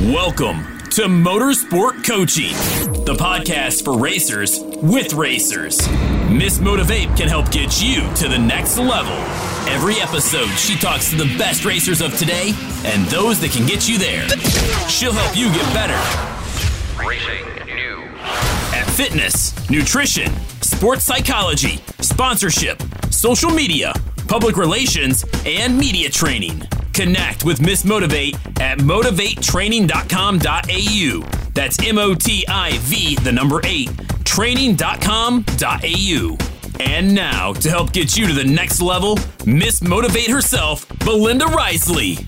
Welcome to Motorsport Coaching, the podcast for racers with racers. Miss Motivate can help get you to the next level. Every episode, she talks to the best racers of today and those that can get you there. She'll help you get better Racing news. at fitness, nutrition, sports psychology, sponsorship, social media, public relations, and media training. Connect with Miss Motivate at motivatetraining.com.au. That's M O T I V, the number eight, training.com.au. And now, to help get you to the next level, Miss Motivate herself, Belinda Risley.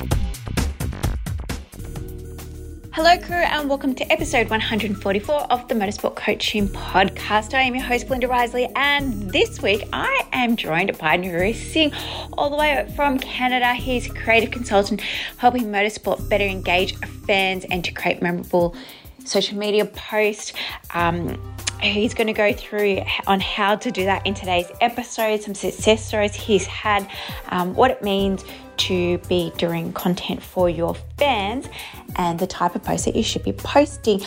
Hello, crew, and welcome to episode 144 of the Motorsport Coaching Podcast. I am your host, Belinda Risley, and this week I am joined by Niru Singh, all the way from Canada. He's a creative consultant helping motorsport better engage fans and to create memorable social media posts. Um, he's going to go through on how to do that in today's episode, some success stories he's had, um, what it means to be doing content for your fans, and the type of post that you should be posting.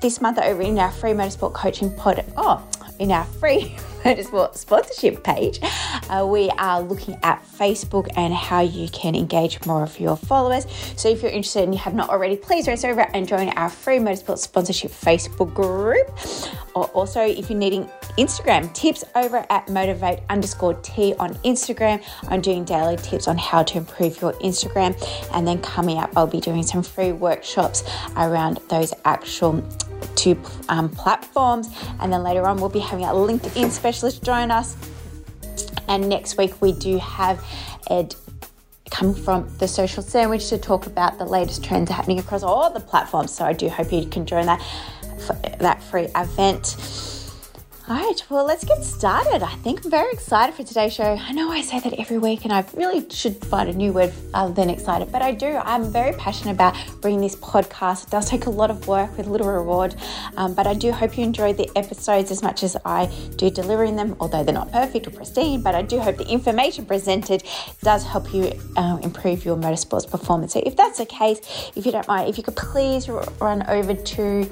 This month over in our free motorsport coaching pod, oh, in our free motorsport sponsorship page, uh, we are looking at Facebook and how you can engage more of your followers. So if you're interested and you have not already, please race over and join our free motorsport sponsorship Facebook group. Or also, if you're needing Instagram tips over at motivate underscore T on Instagram, I'm doing daily tips on how to improve your Instagram. And then coming up, I'll be doing some free workshops around those actual two um, platforms. And then later on, we'll be having a LinkedIn specialist join us. And next week, we do have Ed come from the social sandwich to talk about the latest trends happening across all the platforms. So I do hope you can join that that free event. All right, well, let's get started. I think I'm very excited for today's show. I know I say that every week, and I really should find a new word other than excited, but I do. I'm very passionate about bringing this podcast. It does take a lot of work with little reward, um, but I do hope you enjoy the episodes as much as I do delivering them, although they're not perfect or pristine. But I do hope the information presented does help you um, improve your motorsports performance. So if that's the case, if you don't mind, if you could please run over to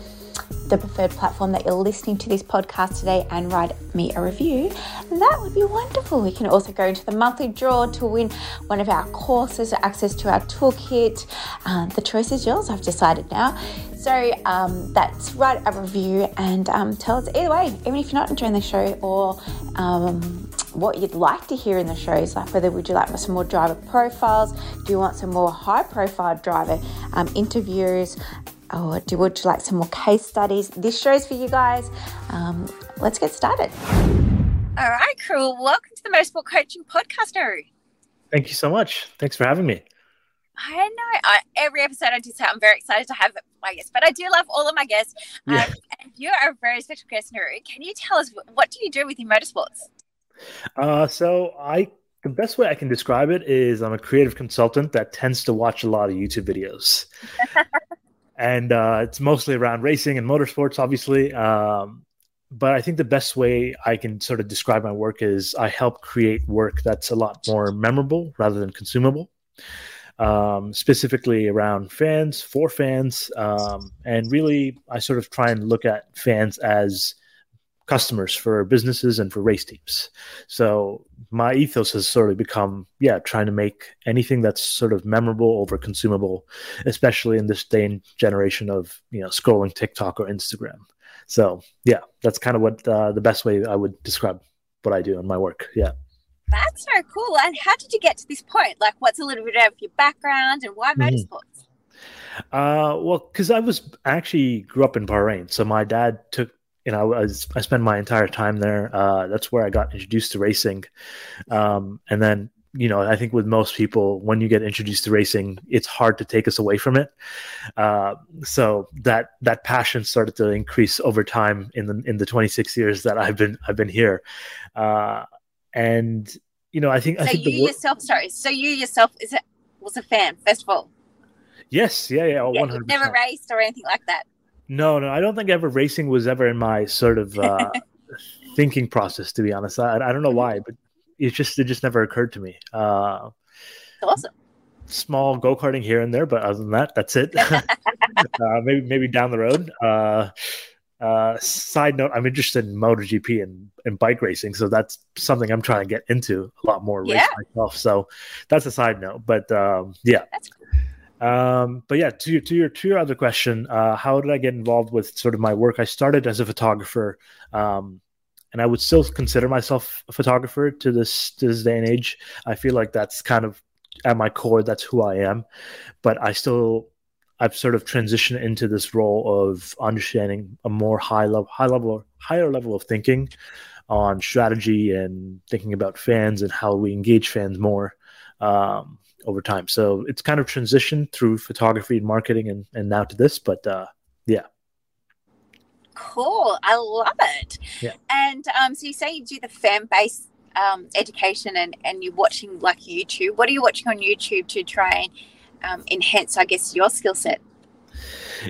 the preferred platform that you're listening to this podcast today and write me a review, that would be wonderful. We can also go into the monthly draw to win one of our courses, or access to our toolkit. Uh, the choice is yours, I've decided now. So um, that's write a review and um, tell us either way, even if you're not enjoying the show or um, what you'd like to hear in the shows, like whether would you like some more driver profiles, do you want some more high profile driver um, interviews, or do would you like some more case studies? This show's for you guys. Um, let's get started. All right, crew. Welcome to the Motorsport Coaching Podcast, Niru. Thank you so much. Thanks for having me. I know I, every episode I do say I'm very excited to have my guests, but I do love all of my guests. Yeah. Um, and you are a very special guest, Niru. Can you tell us what do you do within motorsports? Uh, so I the best way I can describe it is I'm a creative consultant that tends to watch a lot of YouTube videos, and uh, it's mostly around racing and motorsports, obviously. Um, but I think the best way I can sort of describe my work is I help create work that's a lot more memorable rather than consumable. Um, specifically around fans, for fans, um, and really, I sort of try and look at fans as customers for businesses and for race teams. So my ethos has sort of become, yeah, trying to make anything that's sort of memorable over consumable, especially in this day and generation of you know scrolling TikTok or Instagram. So yeah, that's kind of what uh, the best way I would describe what I do in my work. Yeah. That's so cool. And how did you get to this point? Like, what's a little bit of your background and why motorsports? Uh, well, because I was actually grew up in Bahrain, so my dad took. You know, I was I spent my entire time there. Uh, that's where I got introduced to racing, um, and then you know I think with most people, when you get introduced to racing, it's hard to take us away from it. Uh, so that that passion started to increase over time in the in the 26 years that I've been I've been here, uh, and you know I think I So think you the wor- yourself, sorry. So you yourself is it was a fan first of all. yes yeah yeah Yeah, 100 never raced or anything like that. No, no, I don't think ever racing was ever in my sort of uh, thinking process. To be honest, I, I don't know why, but it just it just never occurred to me. Uh, Awesome. small go karting here and there, but other than that, that's it. uh, maybe maybe down the road. Uh, uh, side note: I'm interested in MotoGP and, and bike racing, so that's something I'm trying to get into a lot more Yeah. myself. So that's a side note. But um, yeah, That's cool. Um, but yeah, to your to your to your other question, uh, how did I get involved with sort of my work? I started as a photographer, um, and I would still consider myself a photographer to this to this day and age. I feel like that's kind of at my core, that's who I am. But I still I've sort of transitioned into this role of understanding a more high level high level higher level of thinking on strategy and thinking about fans and how we engage fans more. Um, over time. So it's kind of transitioned through photography and marketing and, and now to this. But uh, yeah, Cool. I love it. Yeah. And um, so you say you do the fan base um, education and, and you're watching like YouTube. What are you watching on YouTube to try and um, enhance, I guess, your skill set?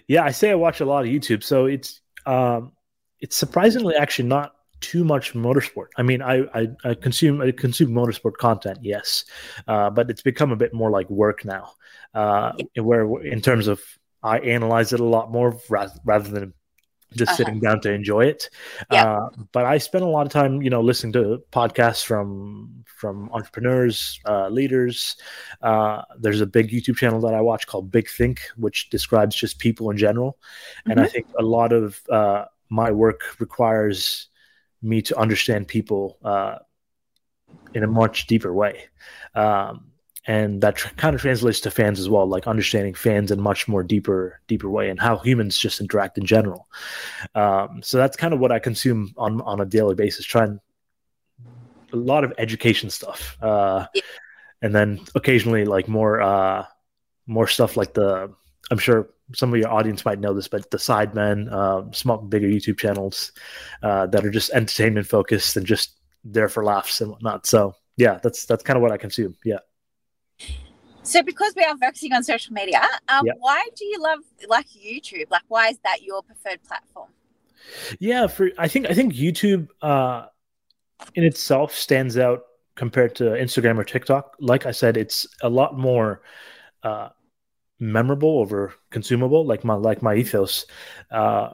yeah, I say I watch a lot of YouTube. So it's um, it's surprisingly actually not too much motorsport. I mean, I, I, I consume I consume motorsport content, yes, uh, but it's become a bit more like work now. Uh, where in terms of I analyze it a lot more rather, rather than just Uh-huh. sitting down to enjoy it. Yeah. Uh, but I spend a lot of time, you know, listening to podcasts from from entrepreneurs, uh, leaders. Uh, there's a big YouTube channel that I watch called Big Think, which describes just people in general. And I think a lot of uh, my work requires me to understand people uh, in a much deeper way. Um, and that tr- kind of translates to fans as well, like understanding fans in a much more deeper, deeper way, and how humans just interact in general. Um, so that's kind of what I consume on on a daily basis. Trying a lot of education stuff, uh, Yeah. and then occasionally like more uh, more stuff like the. I'm sure some of your audience might know this, but the Sidemen, uh, small, bigger YouTube channels uh, that are just entertainment focused and just there for laughs and whatnot. So yeah, that's that's kind of what I consume. Yeah. So, because we are focusing on social media, um, Yeah. why do you love like YouTube? Like, why is that your preferred platform? Yeah, for I think I think YouTube uh, in itself stands out compared to Instagram or TikTok. Like I said, it's a lot more uh, memorable over consumable, like my like my ethos. Uh,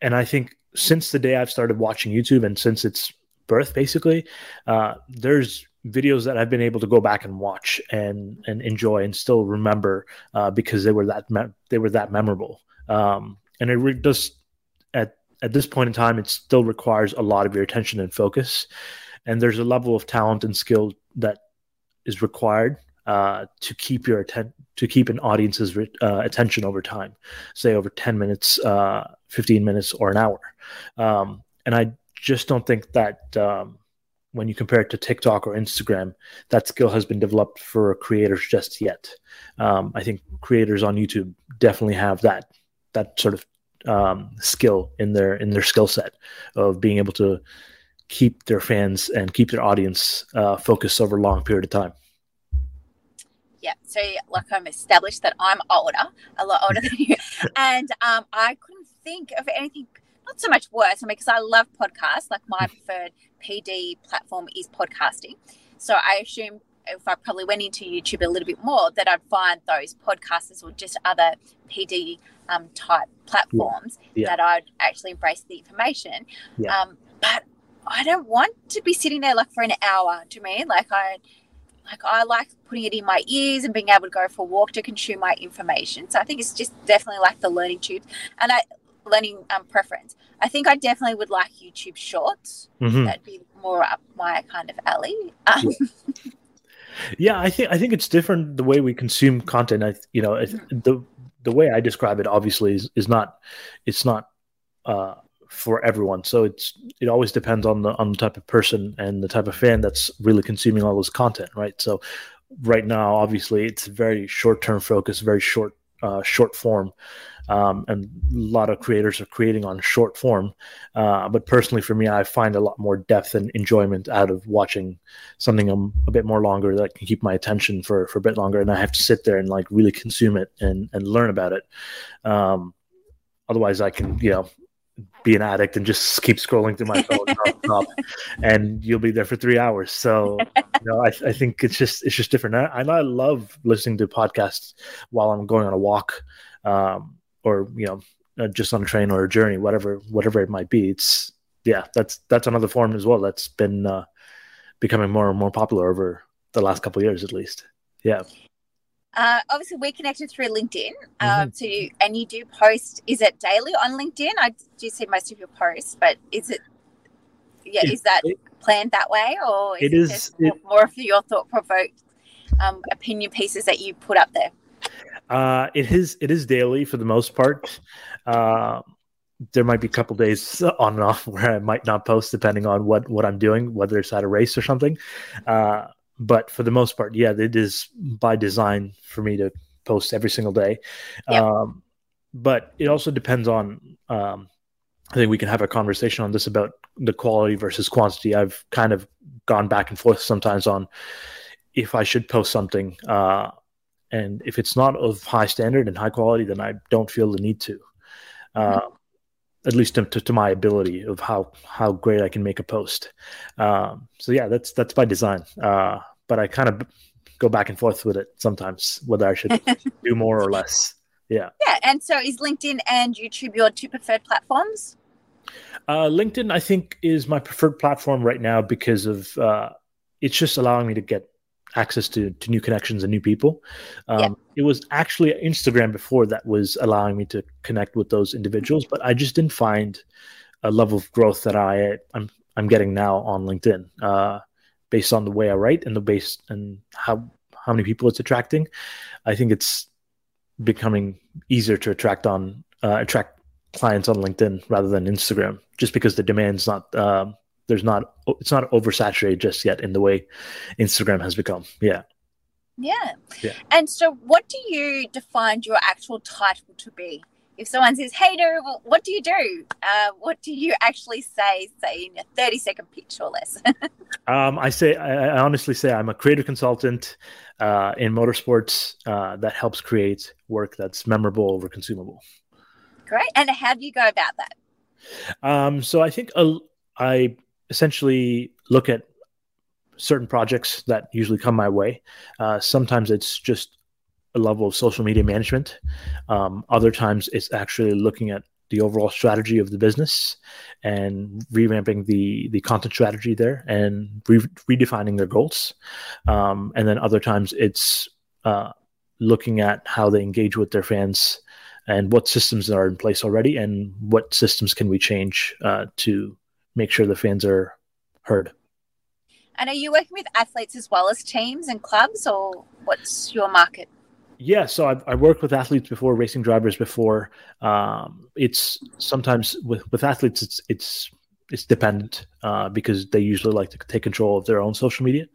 and I think since the day I've started watching YouTube and since its birth, basically, uh, there's videos that I've been able to go back and watch and and enjoy and still remember uh, because they were that me- they were that memorable. Um, and it re- does at at this point in time, it still requires a lot of your attention and focus. And there's a level of talent and skill that is required uh, to keep your atten- to keep an audience's uh, attention over time, say over 10 minutes, uh, 15 minutes, or an hour. Um, and I just don't think that um, when you compare it to TikTok or Instagram, that skill has been developed for creators just yet. Um, I think creators on YouTube definitely have that that sort of um, skill in their in their skill set of being able to keep their fans and keep their audience uh, focused over a long period of time. Yeah. So, like, I'm established that I'm older, a lot older than you, and um, I couldn't think of anything. Not so much worse, I mean, because I love podcasts. Like, my preferred PD platform is podcasting. So, I assume if I probably went into YouTube a little bit more, that I'd find those podcasters or just other PD um, type platforms Yeah. that I'd actually embrace the information. Yeah. Um, but I don't want to be sitting there like for an hour. To me, like I, like I like putting it in my ears and being able to go for a walk to consume my information. So I think it's just definitely like the learning tube and I learning um, preference. I think I definitely would like YouTube Shorts. Mhm. That'd be more up my kind of alley. Um, Yeah, I think I think it's different the way we consume content. I you know it, the the way I describe it obviously is, is not it's not uh, for everyone. So it's it always depends on the on the type of person and the type of fan that's really consuming all this content, right? So right now, obviously, it's very short term focus, very short uh, short form. Um, and a lot of creators are creating on short form. Uh, but personally, for me, I find a lot more depth and enjoyment out of watching something um, a bit more longer that can keep my attention for, for a bit longer. And I have to sit there and like really consume it and, and learn about it. Um, otherwise, I can, you know, be an addict and just keep scrolling through my phone nonstop, and you'll be there for three hours. So, you know, I, I think it's just it's just different. And I, I love listening to podcasts while I'm going on a walk. Um, or you know uh, just on a train or a journey, whatever whatever it might be. It's yeah, that's that's another form as well that's been uh, becoming more and more popular over the last couple years, at least. Yeah. Uh, obviously, we're connected through LinkedIn. Um, mm-hmm. So, you, and you do post. Is it daily on LinkedIn? I do see most of your posts, but is it? Yeah, it, is that it, planned that way, or is it, it is it, more of your thought provoked um, opinion pieces that you put up there? Uh, it is. It is daily for the most part. Uh, there might be a couple days on and off where I might not post, depending on what what I'm doing, whether it's at a race or something. Uh, but for the most part, yeah, it is by design for me to post every single day. Yep. Um, but it also depends on. Um, I think we can have a conversation on this about the quality versus quantity. I've kind of gone back and forth sometimes on if I should post something, uh, and if it's not of high standard and high quality, then I don't feel the need to. Uh, mm-hmm at least to, to, my ability of how how great I can make a post. Um, so yeah, that's that's by design. Uh, but I kind of go back and forth with it sometimes whether I should do more or less. Yeah. Yeah, and so is LinkedIn and YouTube your two preferred platforms? Uh, LinkedIn, I think, is my preferred platform right now because of uh, it's just allowing me to get access to, to new connections and new people. Um, yeah. It was actually Instagram before that was allowing me to connect with those individuals, but I just didn't find a level of growth that I I'm I'm getting now on LinkedIn, uh, based on the way I write and the base and how how many people it's attracting. I think it's becoming easier to attract on uh, attract clients on LinkedIn rather than Instagram, just because the demand's not um, there's not it's not oversaturated just yet in the way Instagram has become. Yeah. Yeah. Yeah. And so what do you define your actual title to be? If someone says, "Hey, no, what do you do?" Uh, what do you actually say? Say in a thirty-second pitch or less. um, I say, I, I, honestly say, I'm a creative consultant uh, in motorsports uh, that helps create work that's memorable over consumable. Great. And how do you go about that? Um, so I think I essentially look at certain projects that usually come my way. Uh, sometimes it's just a level of social media management. Um, other times it's actually looking at the overall strategy of the business and revamping the the content strategy there and re- redefining their goals. Um, and then other times it's uh, looking at how they engage with their fans and what systems are in place already and what systems can we change uh, to make sure the fans are heard. And are you working with athletes as well as teams and clubs, or what's your market? Yeah, so I've, I worked with athletes before, racing drivers before. Um, it's sometimes with, with athletes, it's it's it's dependent uh, because they usually like to take control of their own social media.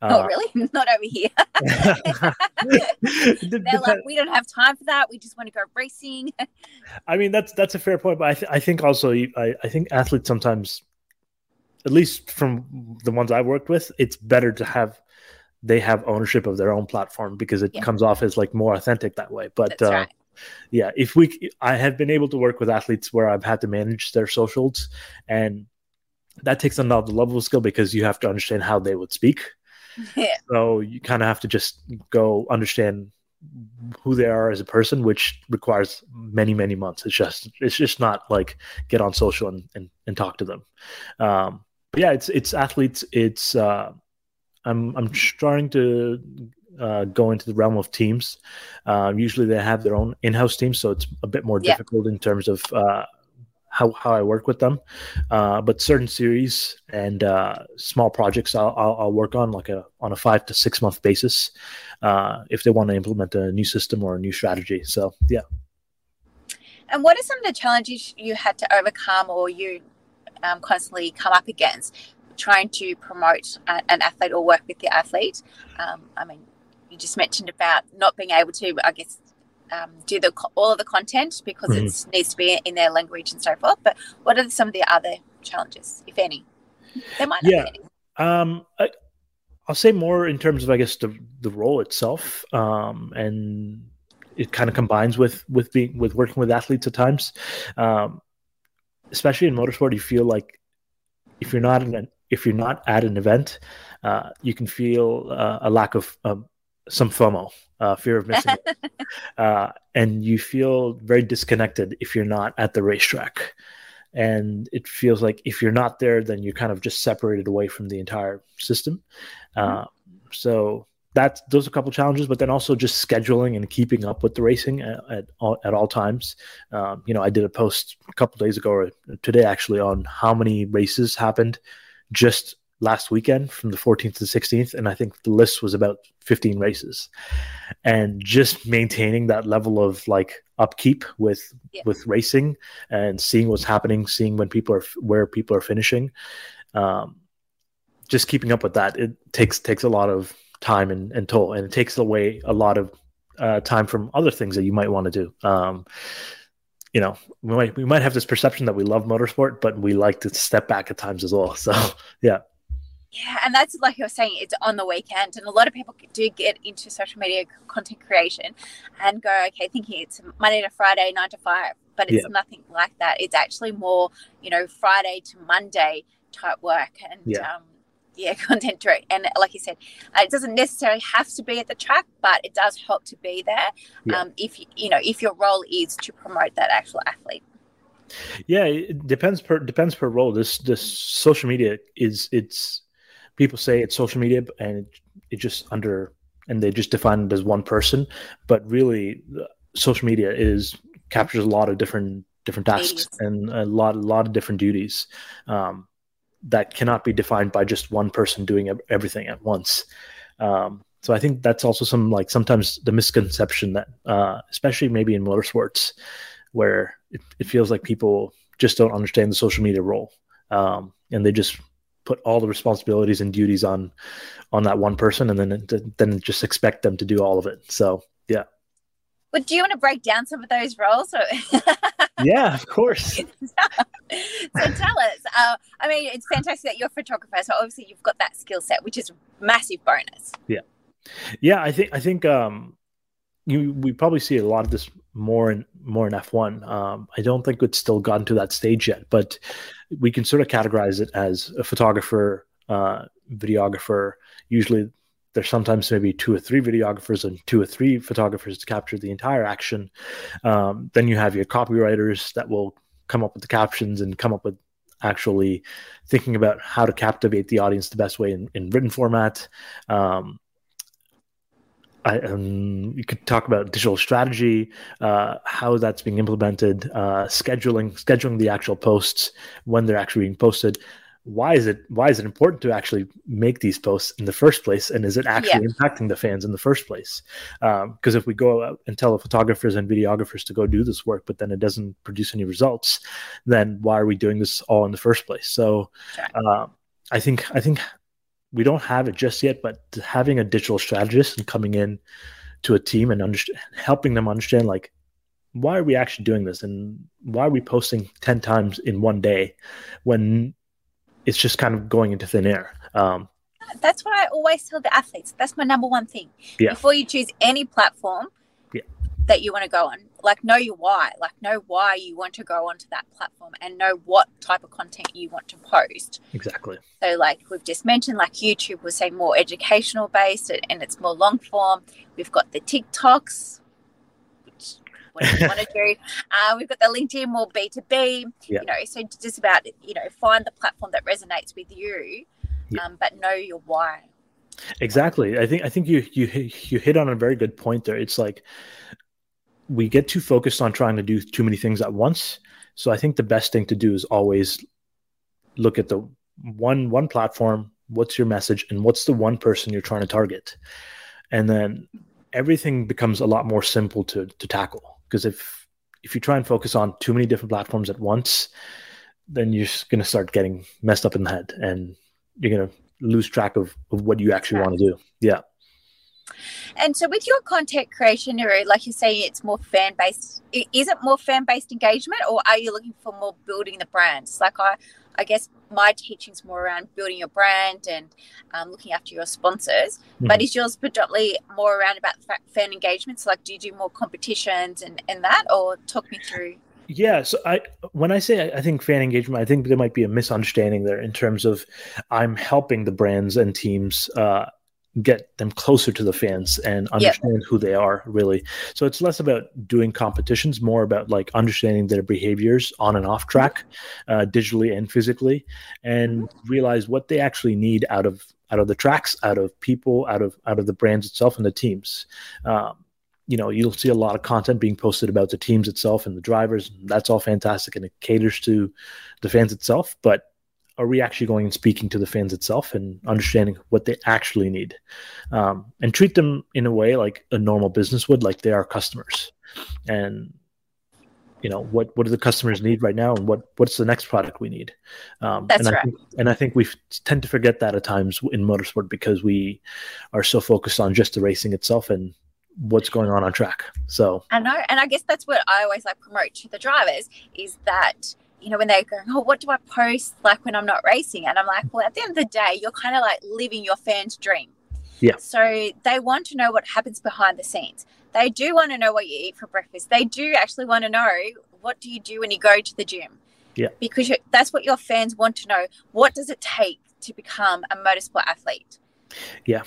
Uh, oh, really? Not over here. They're like, we don't have time for that. We just want to go racing. I mean, that's that's a fair point, but I, th- I think also I, I think athletes sometimes, at least from the ones I've worked with, it's better to have they have ownership of their own platform because it yeah. comes off as like more authentic that way. But uh, right yeah, if we, I have been able to work with athletes where I've had to manage their socials, and that takes another level of skill because you have to understand how they would speak. Yeah. So you kind of have to just go understand who they are as a person, which requires many, many months. It's just, it's just not like get on social and, and, and talk to them. Um, but yeah, it's, it's athletes. It's, uh, I'm, I'm starting to uh, go into the realm of teams. Uh, usually they have their own in-house team, so it's a bit more yeah. difficult in terms of uh, how how I work with them. Uh, but certain series and uh, small projects, I'll, I'll, I'll, work on like a on a five to six month basis uh, if they want to implement a new system or a new strategy. So yeah. And what are some of the challenges you had to overcome, or you um, constantly come up against? trying to promote an athlete or work with the athlete. Um, I mean, you just mentioned about not being able to, I guess, um, do the all of the content because mm-hmm. it needs to be in their language and so forth. But what are some of the other challenges, if any? There might yeah. Um, I, will say more in terms of, I guess, the the role itself, um, and it kind of combines with with being with working with athletes at times, um, especially in motorsport. You feel like if you're not in an, if you're not at an event, uh, you can feel uh, a lack of um, some FOMO, uh, fear of missing it. Uh, and you feel very disconnected if you're not at the racetrack. And it feels like if you're not there, then you're kind of just separated away from the entire system. Uh, so that's those are a couple challenges, but then also just scheduling and keeping up with the racing at, at all, at all times. Um, you know, I did a post a couple days ago or today actually on how many races happened just last weekend from the 14th to the 16th, and I think the list was about 15 races. And just maintaining that level of like upkeep with Yeah. with racing and seeing what's happening, seeing when people are where people are finishing. Um, just keeping up with that it takes takes a lot of time and, and toll and it takes away a lot of uh, time from other things that you might want to do um, you know we might we might have this perception that we love motorsport but we like to step back at times as well so yeah Yeah, and that's like you were saying, it's on the weekend, and a lot of people do get into social media content creation and go, okay, thinking it's Monday to Friday, nine to five, but it's Yeah. nothing like that. It's actually more, you know, Friday to Monday type work, and Yeah. um, yeah, content direct. And like you said, uh, it doesn't necessarily have to be at the track, but it does help to be there. Yeah. Um, if you, you know, if your role is to promote that actual athlete. yeah it depends per depends per role this this social media is it's people say it's social media and it, it just under and they just define it as one person but really social media is captures a lot of different different tasks and a lot a lot of different duties um, that cannot be defined by just one person doing everything at once. Um, so i think that's also some like sometimes the misconception that uh, especially maybe in motorsports where it, it feels like people just don't understand the social media role um, and they just put all the responsibilities and duties on on that one person and then then just expect them to do all of it so yeah But do you want to break down some of those roles? Yeah of course so tell us. Uh, I mean, it's fantastic that you're a photographer, so obviously you've got that skill set, which is a massive bonus. Yeah. Yeah i think i think um you we probably see a lot of this more in more in f1 um i don't think it's still gotten to that stage yet but we can sort of categorize it as a photographer uh videographer. Usually there's sometimes maybe two or three videographers and two or three photographers to capture the entire action. Um, then you have your copywriters that will come up with the captions and come up with actually thinking about how to captivate the audience the best way in, in written format. Um, I, um, you could talk about digital strategy, uh, how that's being implemented, uh, scheduling, scheduling the actual posts when they're actually being posted. Why is it why is it important to actually make these posts in the first place, and is it actually impacting the fans in the first place? Because if we go out and tell the photographers and videographers to go do this work, but then it doesn't produce any results, then why are we doing this all in the first place? So, Sure. uh, I think I think we don't have it just yet, but having a digital strategist and coming in to a team and underst- helping them understand like why are we actually doing this and why are we posting 10 times in one day when it's just kind of going into thin air um, That's what I always tell the athletes. That's my number one thing. Yeah. Before you choose any platform. That you want to go on, like know your why, like know why you want to go onto that platform and know what type of content you want to post. exactly So, like we've just mentioned, like YouTube was say more educational based and it's more long form. We've got the TikToks, which whatever you want to do. Uh, we've got the LinkedIn more B two B. You know, so just about you know find the platform that resonates with you, Yeah. um, but know your why. Exactly. I think I think you you you hit on a very good point there. It's like we get too focused on trying to do too many things at once. So I think the best thing to do is always look at the one one platform, what's your message and what's the one person you're trying to target. And then everything becomes a lot more simple to to tackle because if if you try and focus on too many different platforms at once, then you're going to start getting messed up in the head and you're going to lose track of, of what you actually Right. want to do. Yeah. And so, with your content creation, like you're saying, it's more fan based. Is it more fan based engagement, or are you looking for more building the brands? Like I, I guess my teaching's more around building your brand and um, looking after your sponsors. But is yours predominantly more around about fa- fan engagements? Like, do you do more competitions and and that, or talk me through? Yeah, so I when I say I, I think fan engagement, I think there might be a misunderstanding there in terms of I'm helping the brands and teams uh, get them closer to the fans and understand yep. who they are really. So it's less about doing competitions more about like understanding their behaviors on and off track uh, digitally and physically and realize what they actually need out of out of the tracks out of people out of out of the brands itself and the teams. Um, you know you'll see a lot of content being posted about the teams itself and the drivers that's all fantastic and it caters to the fans itself but are we actually going and speaking to the fans itself and understanding what they actually need um, and treat them in a way like a normal business would like they are customers. And you know what what do the customers need right now and what what's the next product we need? Um, That's and right. I think, and I think we tend to forget that at times in motorsport because we are so focused on just the racing itself and what's going on on track. So I know and I guess that's what I always like promote to the drivers is that you know, when they're going, oh, what do I post like when I'm not racing? And I'm like, well, at the end of the day, you're kind of like living your fans' dream. Yeah. So they want to know what happens behind the scenes. They do want to know what you eat for breakfast. They do actually want to know what do you do when you go to the gym. Yeah. Because that's what your fans want to know. What does it take to become a motorsport athlete? Yeah.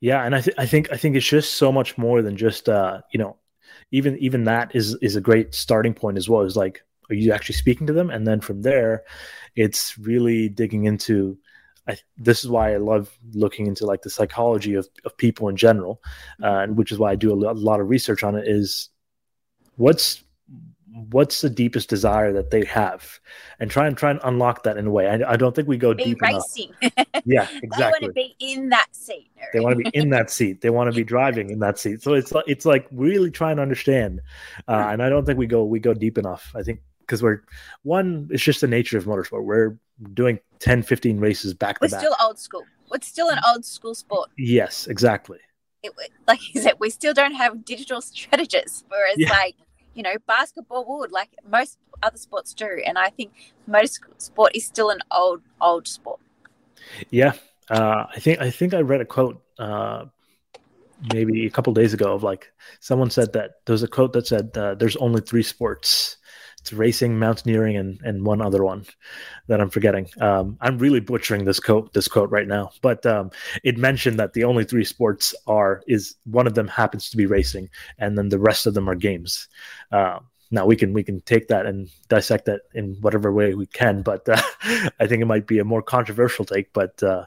Yeah, and I, th- I think I think it's just so much more than just uh, you know, even even that is is a great starting point as well. Is like are you actually speaking to them and then from there it's really digging into I, this is why I love looking into like the psychology of, of people in general, uh, and which is why I do a lot of research on it. Is what's what's the deepest desire that they have, and try and try and unlock that in a way. I, I don't think we go be deep racing. enough. Yeah, exactly. they want to be in that seat. They want to be in that seat. They want to be driving in that seat. So it's it's like really trying to understand, uh, and I don't think we go we go deep enough. I think because we're one it's just the nature of motorsport. We're doing 10 15 races back we're to back. still old school. It's still an old school sport. Yes exactly. It, like you said we still don't have digital strategists whereas yeah. like you know basketball would like most other sports do. And i think motorsport is still an old old sport. Yeah. Uh, i think i think i read a quote uh, maybe a couple days ago of like someone said that there was a quote that said uh, there's only three sports it's racing, mountaineering, and and one other one that I'm forgetting. Um, I'm really butchering this quote this quote right now, but um, it mentioned that the only three sports are is one of them happens to be racing, and then the rest of them are games. Uh, now we can we can take that and dissect that in whatever way we can, but uh, I think it might be a more controversial take. But uh,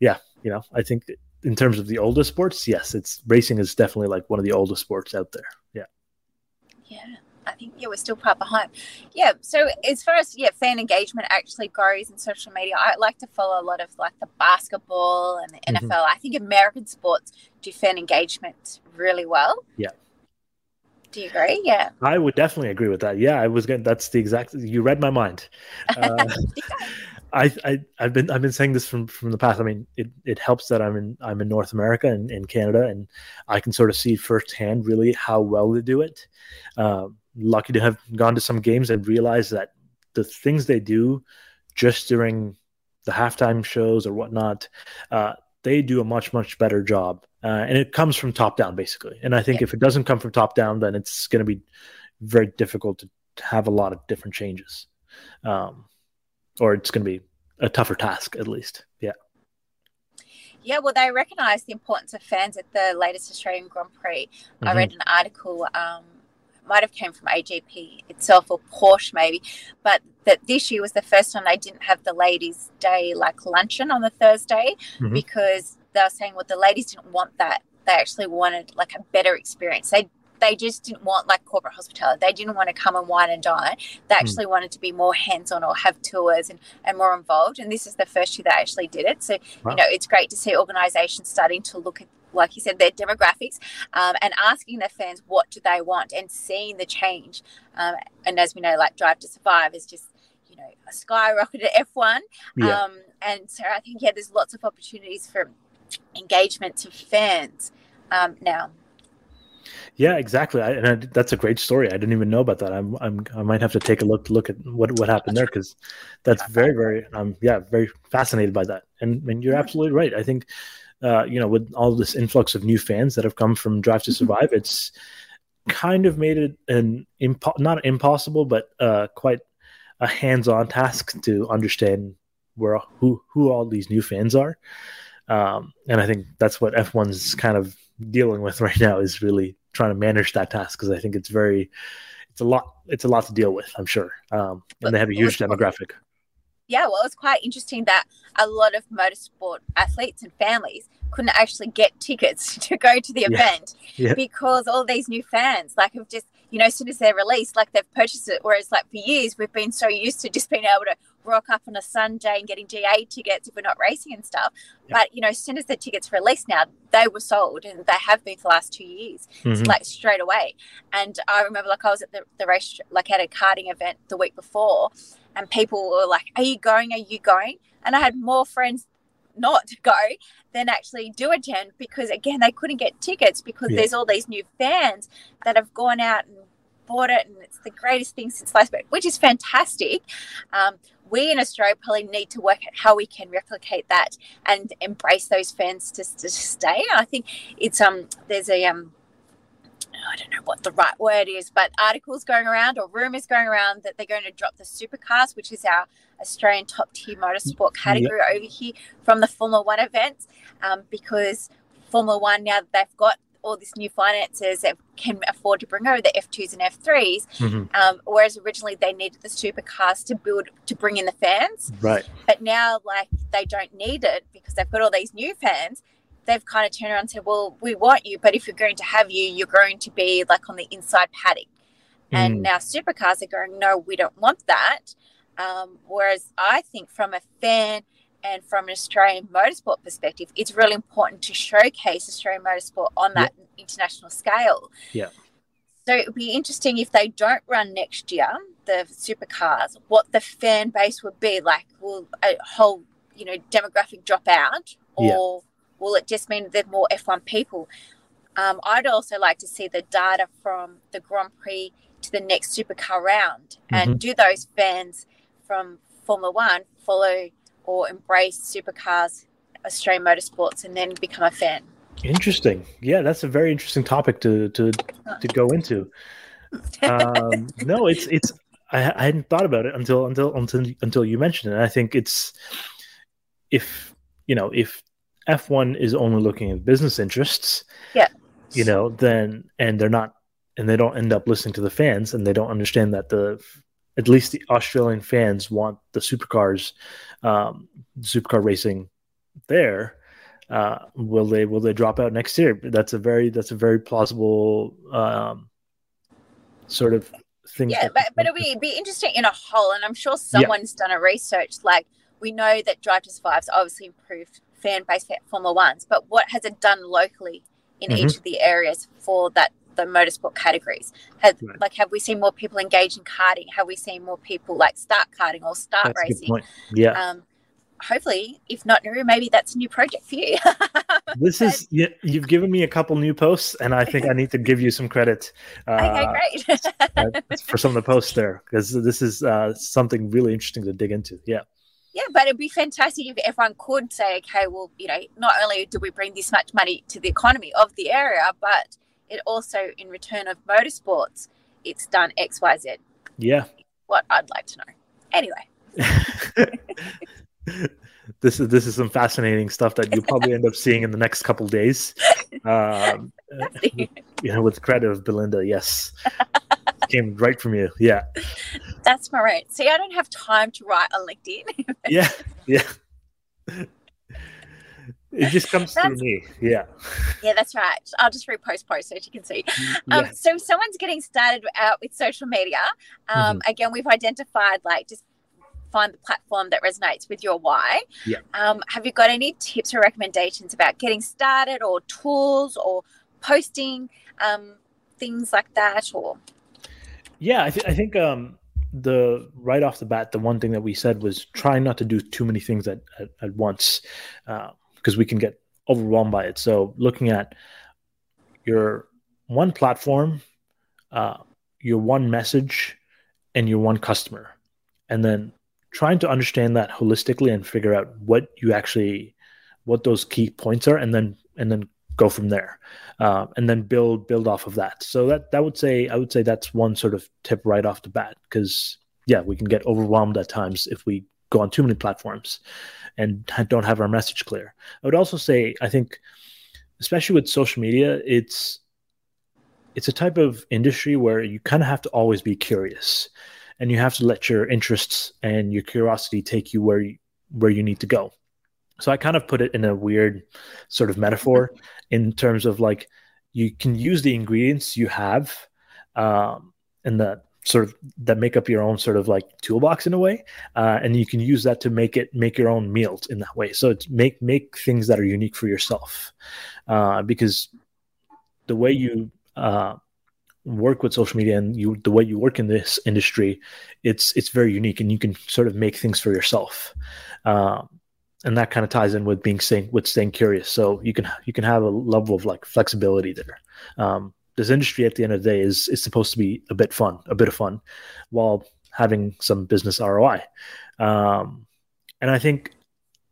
yeah, you know, I think in terms of the oldest sports, yes, it's racing is definitely like one of the oldest sports out there. Yeah. Yeah. I think yeah, we're still quite behind. Yeah. So as far as yeah, fan engagement actually goes in social media, I like to follow a lot of like the basketball and the NFL. Mm-hmm. I think American sports do fan engagement really well. Yeah. Do you agree? Yeah. I would definitely agree with that. Yeah, I was going. That's the exact. You read my mind. Uh, I, I I've been I've been saying this from from the past. I mean, it, it helps that I'm in I'm in North America and in Canada, and I can sort of see firsthand really how well they do it. Um, lucky to have gone to some games and realized that the things they do just during the halftime shows or whatnot, uh, they do a much much better job, uh, and it comes from top down basically. And I think yeah. if it doesn't come from top down, then it's going to be very difficult to, have a lot of different changes, um, or it's going to be a tougher task at least. Yeah. Yeah, well, they recognise the importance of fans at the latest Australian Grand Prix. Mm-hmm. I read an article um, might have came from AGP itself or Porsche maybe, but that this year was the first time they didn't have the ladies' day like luncheon on the Thursday mm-hmm. because they were saying well the ladies didn't want that. They actually wanted like a better experience. They they just didn't want like corporate hospitality. They didn't want to come and wine and dine. They hmm. actually mm. wanted to be more hands on or have tours and, and more involved. And this is the first year they actually did it. So, wow. you know, it's great to see organizations starting to look at like you said, their demographics, um, and asking their fans what do they want and seeing the change. Um, and as we know, like Drive to Survive is just you know a skyrocketed F1. Yeah. Um, and so I think yeah, there's lots of opportunities for engagement to fans um, now. Yeah, exactly. I, and I, that's a great story. I didn't even know about that. I'm, I'm, I might have to take a look, look at what, what happened there because that's very, very, um, yeah, very fascinated by that. And, and you're absolutely right. I think uh, you know, with all this influx of new fans that have come from Drive to mm-hmm. Survive, it's kind of made it an impo- not impossible, but uh, quite a hands-on task to understand where who who all these new fans are. Um, and I think that's what F1's kind of dealing with right now is really trying to manage that task because I think it's very, it's a lot, it's a lot to deal with. I'm sure, um, and they have a huge demographic. Yeah, well, it's quite interesting that a lot of motorsport athletes and families couldn't actually get tickets to go to the event yeah. Yeah. because all these new fans, like, have just you know, as soon as they're released, like they've purchased it. Whereas, like for years, we've been so used to just being able to rock up on a Sunday and getting GA tickets if we're not racing and stuff. Yep. But you know, as soon as the tickets released now, they were sold, and they have been for the last two years, mm-hmm. like straight away. And I remember, like I was at the, the race, like at a karting event the week before, and people were like, "Are you going? Are you going?" And I had more friends not go than actually do attend because again they couldn't get tickets because yeah. there's all these new fans that have gone out and bought it and it's the greatest thing since sliced bread which is fantastic um, we in australia probably need to work out how we can replicate that and embrace those fans to, to stay i think it's um there's a um I don't know what the right word is, but articles going around or rumors going around that they're going to drop the supercars, which is our Australian top tier motorsport category yep. over here from the Formula One events, um, because Formula One now that they've got all this new finances that can afford to bring over the F2s and F3s, mm-hmm. um, whereas originally they needed the supercars to build to bring in the fans. Right. But now, like they don't need it because they've got all these new fans they've kind of turned around and said, well, we want you, but if you're going to have you, you're going to be like on the inside paddock. Mm. And now supercars are going, no, we don't want that. Um, whereas I think from a fan and from an Australian motorsport perspective, it's really important to showcase Australian motorsport on that yeah. international scale. Yeah. So it would be interesting if they don't run next year, the supercars, what the fan base would be like. Will a whole, you know, demographic drop out or Will it just mean there's more F1 people? Um, I'd also like to see the data from the Grand Prix to the next supercar round and mm-hmm. do those fans from Formula One follow or embrace supercars, Australian motorsports, and then become a fan. Interesting. Yeah, that's a very interesting topic to to to go into. Um, no, it's it's I, I hadn't thought about it until until until until you mentioned it. And I think it's if you know if F1 is only looking at business interests, yeah, you know, then and they're not, and they don't end up listening to the fans, and they don't understand that the at least the Australian fans want the supercars, um, supercar racing there. Uh, will they will they drop out next year? That's a very that's a very plausible um, sort of thing. Yeah, but, but it'll be, be interesting in a whole, and I'm sure someone's yeah. done a research. Like we know that Drive to Survive's obviously improved fan base for Formula Ones, but what has it done locally in mm-hmm. each of the areas for that the motorsport categories? Have, right. Like, have we seen more people engage in karting? Have we seen more people like start karting or start that's racing? Yeah. Um, hopefully, if not new, maybe that's a new project for you. this is you, have given me a couple new posts, and I think I need to give you some credit. Uh, okay, great for some of the posts there because this is uh, something really interesting to dig into. Yeah. Yeah, but it'd be fantastic if everyone could say, okay, well, you know, not only do we bring this much money to the economy of the area, but it also, in return of motorsports, it's done X, Y, Z. Yeah. What I'd like to know. Anyway. this is this is some fascinating stuff that you'll probably end up seeing in the next couple days. Um, you know, with credit of Belinda, yes came right from you. Yeah. That's my right. See, I don't have time to write on LinkedIn. yeah. Yeah. It just comes that's, through me. Yeah. Yeah, that's right. I'll just repost post so you can see. Mm, um, yeah. So if someone's getting started out with social media, um, mm-hmm. again, we've identified like just find the platform that resonates with your why. Yeah. Um, have you got any tips or recommendations about getting started or tools or posting um, things like that or yeah, I, th- I think um, the right off the bat, the one thing that we said was trying not to do too many things at, at, at once because uh, we can get overwhelmed by it. So looking at your one platform, uh, your one message, and your one customer, and then trying to understand that holistically and figure out what you actually what those key points are, and then and then go from there uh, and then build build off of that so that that would say i would say that's one sort of tip right off the bat because yeah we can get overwhelmed at times if we go on too many platforms and don't have our message clear. I would also say I think especially with social media, it's it's a type of industry where you kind of have to always be curious and you have to let your interests and your curiosity take you where you, where you need to go. So I kind of put it in a weird sort of metaphor in terms of like you can use the ingredients you have um, and that sort of that make up your own sort of like toolbox in a way uh, and you can use that to make it make your own meals in that way. So it's make make things that are unique for yourself uh, because the way you uh, work with social media and you the way you work in this industry it's it's very unique and you can sort of make things for yourself um, and that kind of ties in with being staying with staying curious. So you can you can have a level of like flexibility there. Um, this industry at the end of the day is is supposed to be a bit fun a bit of fun while having some business roi um, and i think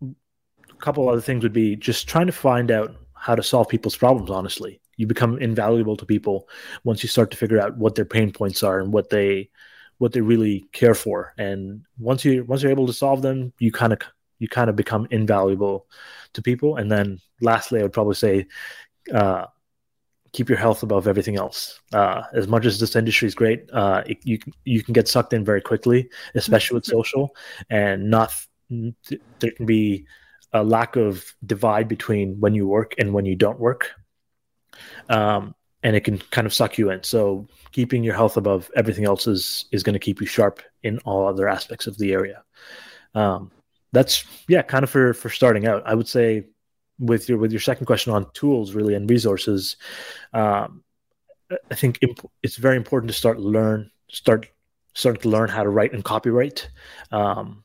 a couple other things would be just trying to find out how to solve people's problems honestly. You become invaluable to people once you start to figure out what their pain points are and what they what they really care for. And once you once you're able to solve them you kind of you kind of become invaluable to people and then lastly i would probably say uh, keep your health above everything else uh, as much as this industry is great uh, it, you, you can get sucked in very quickly especially with social and not there can be a lack of divide between when you work and when you don't work um, and it can kind of suck you in. So keeping your health above everything else is is going to keep you sharp in all other aspects of the area. Um, that's yeah, kind of for for starting out. I would say with your with your second question on tools really and resources, um, I think imp- it's very important to start learn start starting to learn how to write and copywrite. Um,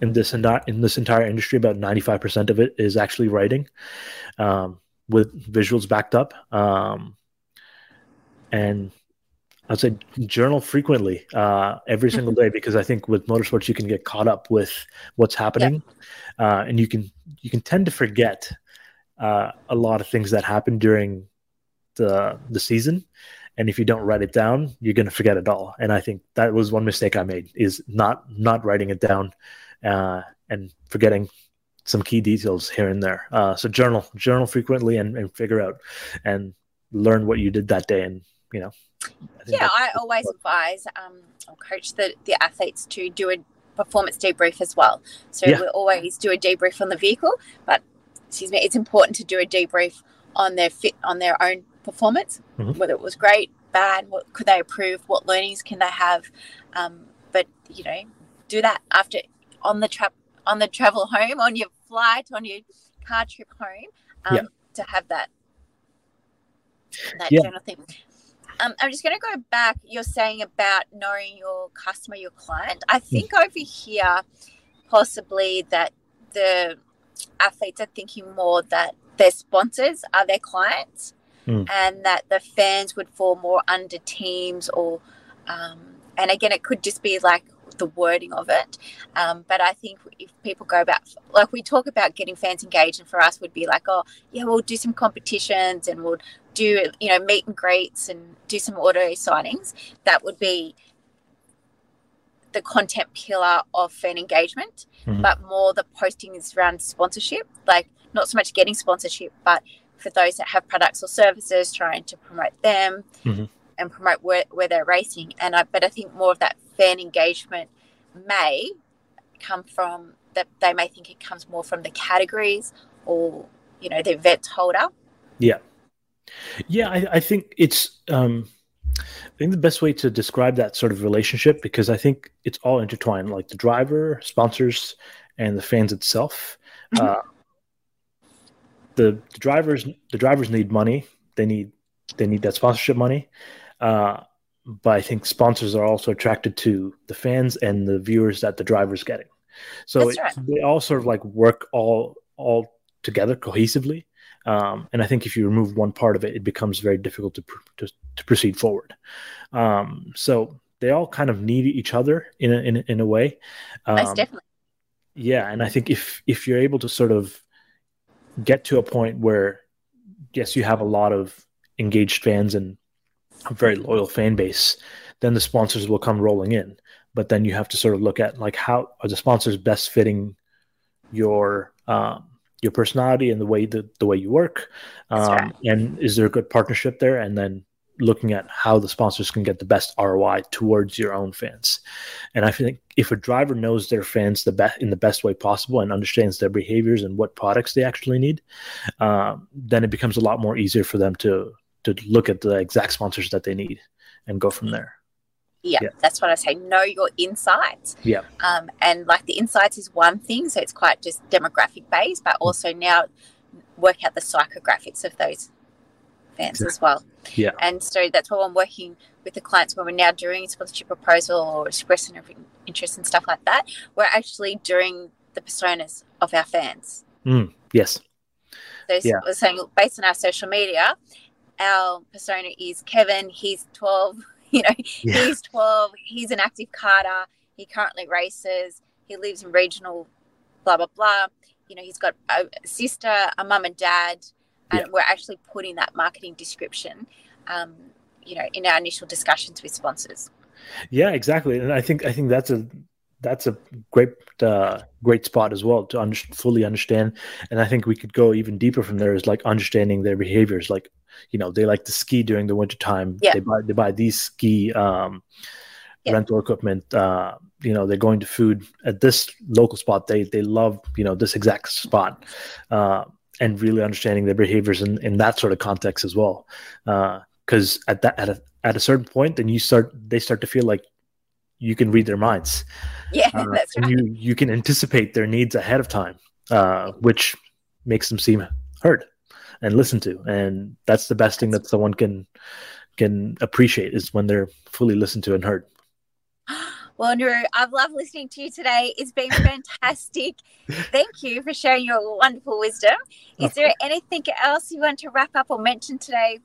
in this in, in this entire industry, about ninety five percent of it is actually writing. Um, with visuals backed up. Um, and I'd say journal frequently, uh, every single day, because I think with motorsports you can get caught up with what's happening, yeah. uh, and you can you can tend to forget uh, a lot of things that happen during the the season, and if you don't write it down, you're going to forget it all. And I think that was one mistake I made is not not writing it down uh, and forgetting some key details here and there. Uh, so journal, journal frequently, and, and figure out and learn what you did that day. And you know, I yeah, I always advise um, or coach the the athletes to do a performance debrief as well. So yeah. we always do a debrief on the vehicle, but excuse me, it's important to do a debrief on their fit on their own performance, mm-hmm. whether it was great, bad, what could they improve, what learnings can they have. Um, but you know, do that after on the trap on the travel home on your flight, on your car trip home, um, yeah. to have that that yeah. general thing. Um, I'm just going to go back. You're saying about knowing your customer, your client. I hmm. think mm. over here, possibly that the athletes are thinking more that their sponsors are their clients, mm. and that the fans would fall more under teams or. Um, and again, it could just be like the wording of it. Um, but I think if people go about, like we talk about getting fans engaged, and for us would be like, oh, yeah, we'll do some competitions and we'll do, you know, meet and greets and do some auto signings. That would be the content pillar of fan engagement, mm-hmm. but more the posting is around sponsorship, like not so much getting sponsorship, but for those that have products or services, trying to promote them. Mm-hmm and promote where, where they're racing. And I, but I think more of that fan engagement may come from that they may think it comes more from the categories or you know the event holder. Yeah, yeah, I, I think it's. Um, I think the best way to describe that sort of relationship because I think it's all intertwined, like the driver, sponsors, and the fans itself. Mm-hmm. Uh, the, the drivers, the drivers need money. They need they need that sponsorship money, uh, but I think sponsors are also attracted to the fans and the viewers that the driver's getting. So it, right. they all sort of like work all all together cohesively. Um, and I think if you remove one part of it, it becomes very difficult to pr- to, to, proceed forward. Um, so they all kind of need each other in a, in, a, in a way. Um, definitely. Yeah, and I think if if you're able to sort of get to a point where yes, you have a lot of engaged fans and a very loyal fan base, then the sponsors will come rolling in. but then you have to sort of look at like how are the sponsors best fitting your um, your personality and the way that the way you work, um, right. and is there a good partnership there? And then looking at how the sponsors can get the best ROI towards your own fans. And I think if a driver knows their fans the best in the best way possible and understands their behaviors and what products they actually need, um, then it becomes a lot more easier for them to to look at the exact sponsors that they need and go from there. Yeah, yeah, that's what I say. Know your insights. Yeah. Um, and like the insights is one thing, so it's quite just demographic based, but also now work out the psychographics of those fans as well. Yeah. And so that's what I'm working with the clients when we're now doing sponsorship proposal or expressing interest and stuff like that. We're actually doing the personas of our fans. Mm, yes. So yeah. we're saying based on our social media, our persona is Kevin. He's 12. You know, yeah. he's 12. He's an active karter. He currently races. He lives in regional, blah, blah, blah. You know, he's got a sister, a mum and dad, and yeah. we're actually putting that marketing description um, you know in our initial discussions with sponsors yeah exactly and i think i think that's a that's a great uh, great spot as well to under- fully understand and i think we could go even deeper from there is like understanding their behaviors like you know they like to ski during the winter time yeah. they buy they buy these ski um, yeah. rental equipment uh, you know they're going to food at this local spot they they love you know this exact spot uh, and really understanding their behaviors in, in that sort of context as well. Because uh, at that at a, at a certain point, then you start they start to feel like you can read their minds. Yeah, uh, that's right. you you can anticipate their needs ahead of time, uh, which makes them seem heard and listened to, and that's the best thing that someone can can appreciate is when they're fully listened to and heard. Well, Niru I've loved listening to you today. It's been fantastic. Thank you for sharing your wonderful wisdom. Is there anything else you want to wrap up or mention today?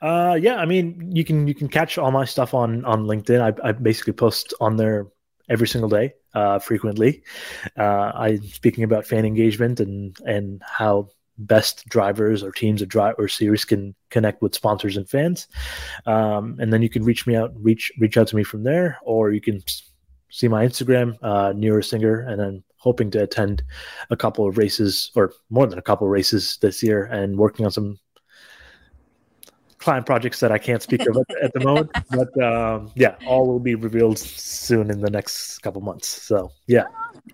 Uh, yeah, I mean, you can you can catch all my stuff on on LinkedIn. I, I basically post on there every single day, uh, frequently. Uh, I'm speaking about fan engagement and and how best drivers or teams or drive or series can connect with sponsors and fans. Um, and then you can reach me out, reach reach out to me from there, or you can see my Instagram, uh, Niru Singer, and I'm hoping to attend a couple of races or more than a couple of races this year, and working on some client projects that I can't speak of at, at the moment. But um, yeah, all will be revealed soon in the next couple months. So yeah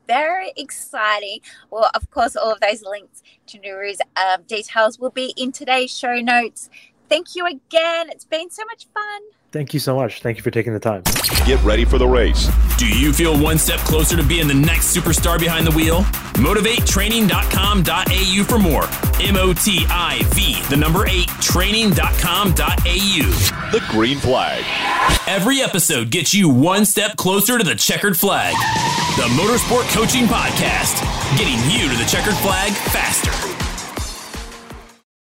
very exciting. Well, of course, all of those links to Niru's um, details will be in today's show notes. Thank you again. It's been so much fun. Thank you so much. Thank you for taking the time. Get ready for the race. Do you feel one step closer to being the next superstar behind the wheel? Motiv8Training.com.au for more. M O T I V, the number eight, training.com.au. The green flag. Every episode gets you one step closer to the checkered flag. The Motorsport Coaching Podcast, getting you to the checkered flag faster.